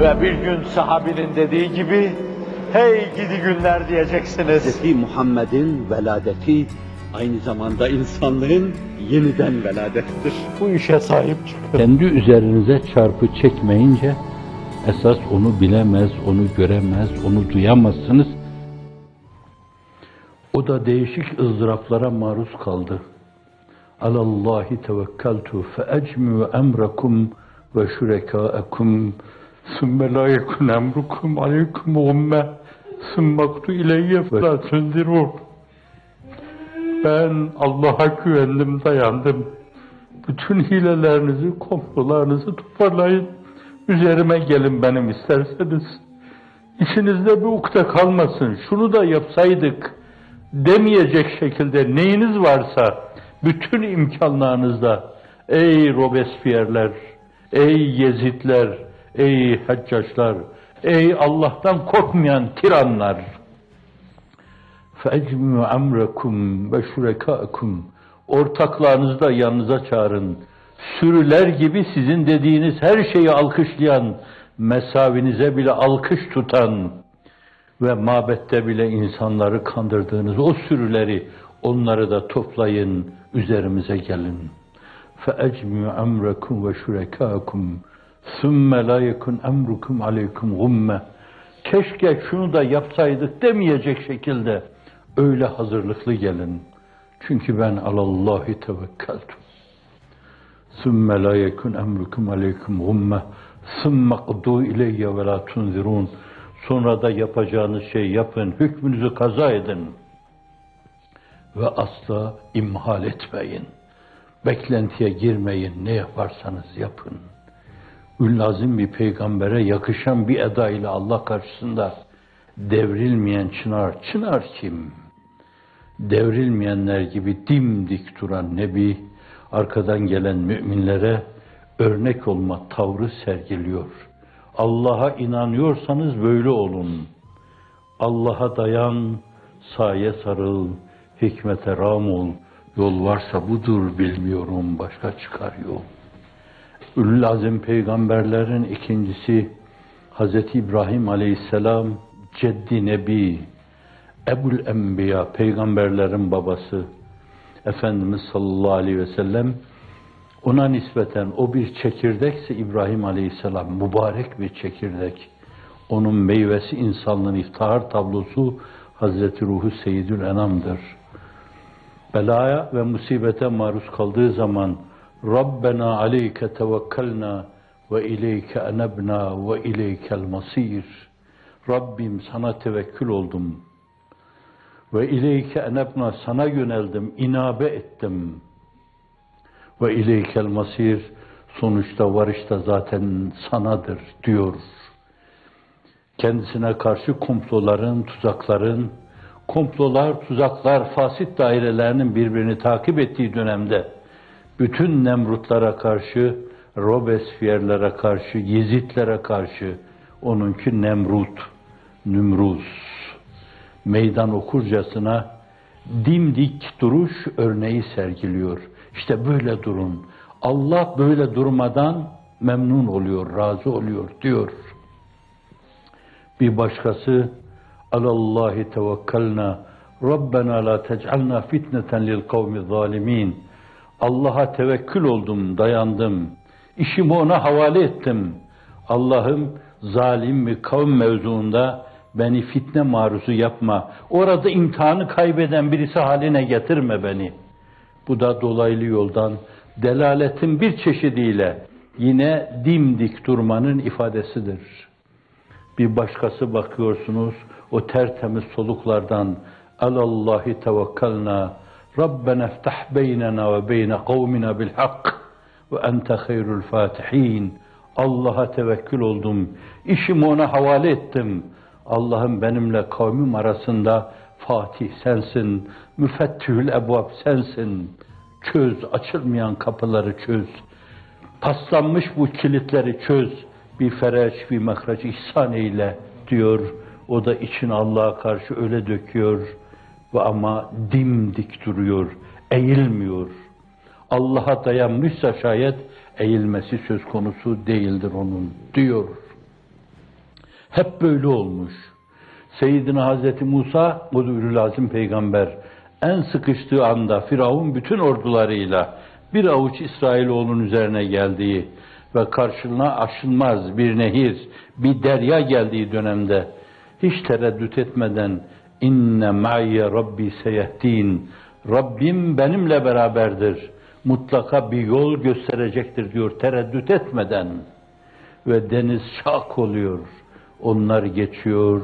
Ve bir gün sahabinin dediği gibi, hey gidi günler diyeceksiniz. Hz. Muhammed'in veladeti aynı zamanda insanlığın yeniden veladettir. Bu işe sahip çıkın. Kendi üzerinize çarpı çekmeyince esas onu bilemez, onu göremez, onu duyamazsınız. O da değişik ızdıraplara maruz kaldı. Alallahi tevekkeltu fe ecmiu emrekum ve şurekâekum sümme la yekun emrukum aleykum umme sümme aktu ileyye la tunzirun. Ben Allah'a güvendim, dayandım. Bütün hilelerinizi, komplolarınızı toparlayın. Üzerime gelin benim isterseniz. İçinizde bir ukde kalmasın. Şunu da yapsaydık demeyecek şekilde neyiniz varsa bütün imkanlarınızda ey Robespierre'ler, ey Yezidler, ey Haccaçlar, ey Allah'tan korkmayan tiranlar فَاَجْمُوا اَمْرَكُمْ وَشُرَكَاءَكُمْ Ortaklarınızı da yanınıza çağırın. Sürüler gibi sizin dediğiniz her şeyi alkışlayan, mesavinize bile alkış tutan ve mabette bile insanları kandırdığınız o sürüleri, onları da toplayın, üzerimize gelin. فَاَجْمُوا اَمْرَكُمْ وَشُرَكَاءَكُمْ ثُمَّ لَا يَكُنْ اَمْرُكُمْ عَلَيْكُمْ غُمَّةً Keşke şunu da yapsaydık demeyecek şekilde öyle hazırlıklı gelin. Çünkü ben alallahi tevekkeltum. Sümme la yekun emrukum aleykum gumme. Sümme quddu ileyye ve la tunzirun. Sonra da yapacağınız şey yapın, hükmünüzü kaza edin. Ve asla imhal etmeyin. Beklentiye girmeyin, ne yaparsanız yapın. Üllazim bir peygambere yakışan bir eda ile Allah karşısında devrilmeyen çınar. Çınar kim? Devrilmeyenler gibi dimdik duran Nebi, arkadan gelen müminlere örnek olma tavrı sergiliyor. Allah'a inanıyorsanız böyle olun. Allah'a dayan, saye sarıl, hikmete ram ol. Yol varsa budur bilmiyorum, başka çıkar yol. Ülül Azim peygamberlerin ikincisi Hz. İbrahim aleyhisselam Ceddi Nebi, Ebul Enbiya, peygamberlerin babası, Efendimiz sallallahu aleyhi ve sellem, ona nispeten o bir çekirdekse İbrahim aleyhisselam, mübarek bir çekirdek. Onun meyvesi insanlığın iftihar tablosu Hazreti Ruhu Seyyidül Enam'dır. Belaya ve musibete maruz kaldığı zaman Rabbena aleyke tevekkelna ve ileyke enebna ve ileykel masir. Rabbim sana tevekkül oldum. Ve ileyke enebna sana yöneldim, inabe ettim. Ve ileykel masir sonuçta varış da zaten sanadır diyor. Kendisine karşı komploların, tuzakların, komplolar, tuzaklar, fasit dairelerinin birbirini takip ettiği dönemde bütün Nemrutlara karşı, Robespierre'lere karşı, Yezidlere karşı onunki Nemrut, Nümruz meydan okurcasına dimdik duruş örneği sergiliyor. İşte böyle durun. Allah böyle durmadan memnun oluyor, razı oluyor diyor. Bir başkası Alallahi tevekkelna Rabbena la tec'alna fitneten lil kavmi zalimin. Allah'a tevekkül oldum, dayandım. İşimi ona havale ettim. Allah'ım zalim bir kavim mevzuunda beni fitne maruzu yapma. Orada imtihanı kaybeden birisi haline getirme beni. Bu da dolaylı yoldan delaletin bir çeşidiyle yine dimdik durmanın ifadesidir. Bir başkası bakıyorsunuz o tertemiz soluklardan Alallahi tevekkelna İftah beynena ve beyne kavmina hak ve ente hayrul fatihin. Allah'a tevekkül oldum. İşimi ona havale ettim. Allah'ım benimle kavmim arasında Fatih sensin, müfettihül ebvab sensin. Çöz, açılmayan kapıları çöz. Paslanmış bu kilitleri çöz. Bir fereç, bir mahraç ihsan eyle diyor. O da için Allah'a karşı öyle döküyor ve ama dimdik duruyor, eğilmiyor. Allah'a dayanmışsa şayet eğilmesi söz konusu değildir onun diyor. Hep böyle olmuş. Seyyidina Hazreti Musa, Ülül Azim peygamber, en sıkıştığı anda Firavun bütün ordularıyla bir avuç İsrailoğlunun üzerine geldiği ve karşılığına aşılmaz bir nehir, bir derya geldiği dönemde hiç tereddüt etmeden inne ma'ye rabbi seyehdin Rabbim benimle beraberdir. Mutlaka bir yol gösterecektir diyor tereddüt etmeden. Ve deniz şak oluyor. Onlar geçiyor.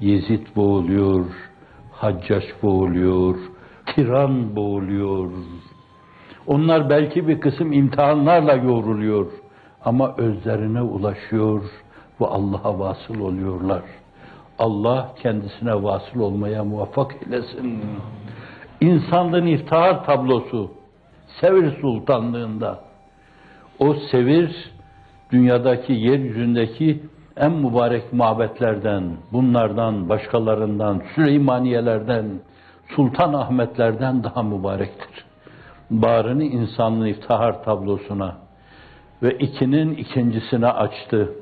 Yezid boğuluyor. Haccaç boğuluyor. Tiran boğuluyor. Onlar belki bir kısım imtihanlarla yoğruluyor. Ama özlerine ulaşıyor ve Allah'a vasıl oluyorlar. Allah kendisine vasıl olmaya muvaffak eylesin. İnsanlığın iftihar tablosu Sevir Sultanlığında o Sevir dünyadaki yeryüzündeki en mübarek mabetlerden, bunlardan, başkalarından, Süleymaniyelerden, Sultan Ahmetlerden daha mübarektir. Bağrını insanlığın iftihar tablosuna ve ikinin ikincisine açtı.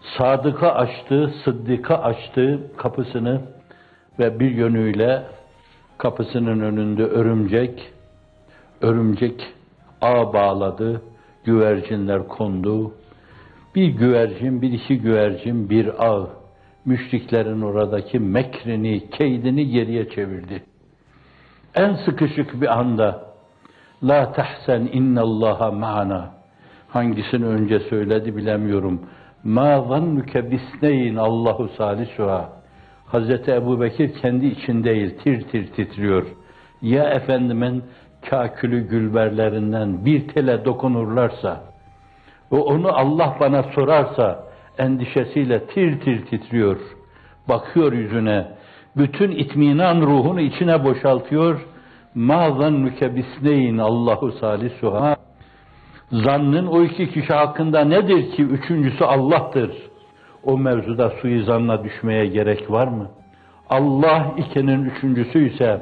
Sadık'a açtı, Sıddık'a açtı kapısını ve bir yönüyle kapısının önünde örümcek, örümcek ağ bağladı, güvercinler kondu. Bir güvercin, bir iki güvercin, bir ağ. Müşriklerin oradaki mekrini, keydini geriye çevirdi. En sıkışık bir anda La tahsen innallaha ma'ana hangisini önce söyledi bilemiyorum. Ma zannuke bisneyin Allahu salisuha. Hazreti Ebu Bekir kendi için değil tir tir titriyor. Ya Efendimin kakülü gülberlerinden bir tele dokunurlarsa ve onu Allah bana sorarsa endişesiyle tir tir titriyor. Bakıyor yüzüne. Bütün itminan ruhunu içine boşaltıyor. Ma zannuke bisneyin Allahu salisuha. Zannın o iki kişi hakkında nedir ki üçüncüsü Allah'tır. O mevzuda suizanla düşmeye gerek var mı? Allah ikinin üçüncüsü ise,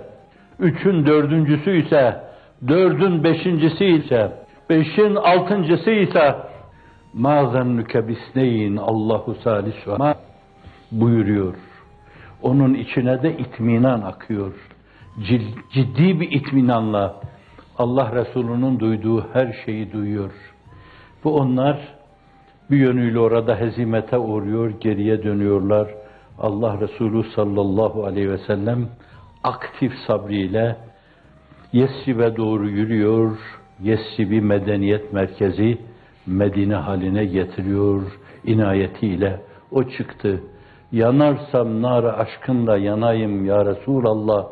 üçün dördüncüsü ise, dördün beşincisi ise, beşin altıncısı ise, ma zannuke bisneyin Allahu salisuha buyuruyor. Onun içine de itminan akıyor. Ciddi bir itminanla Allah Resulü'nün duyduğu her şeyi duyuyor. Bu onlar bir yönüyle orada hezimete uğruyor, geriye dönüyorlar. Allah Resulü sallallahu aleyhi ve sellem aktif sabriyle Yesrib'e doğru yürüyor. Yesrib'i medeniyet merkezi Medine haline getiriyor inayetiyle. O çıktı. Yanarsam nar aşkınla yanayım ya Resulallah.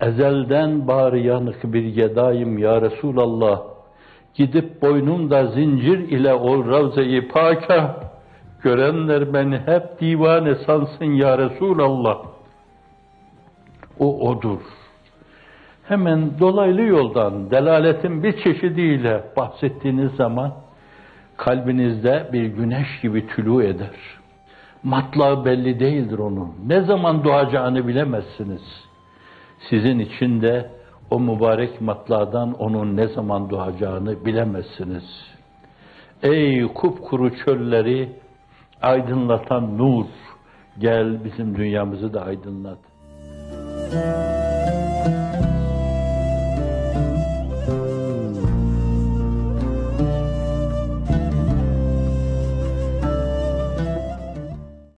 Ezelden bari yanık bir gedayım ya Resulallah. Gidip boynumda zincir ile o ravze-i paka, görenler beni hep divane sansın ya Resulallah. O odur. Hemen dolaylı yoldan, delaletin bir çeşidiyle bahsettiğiniz zaman, kalbinizde bir güneş gibi tülü eder. Matlağı belli değildir onun. Ne zaman doğacağını bilemezsiniz. Sizin için de o mübarek matladan onun ne zaman doğacağını bilemezsiniz. Ey kupkuru çölleri aydınlatan nur, gel bizim dünyamızı da aydınlat.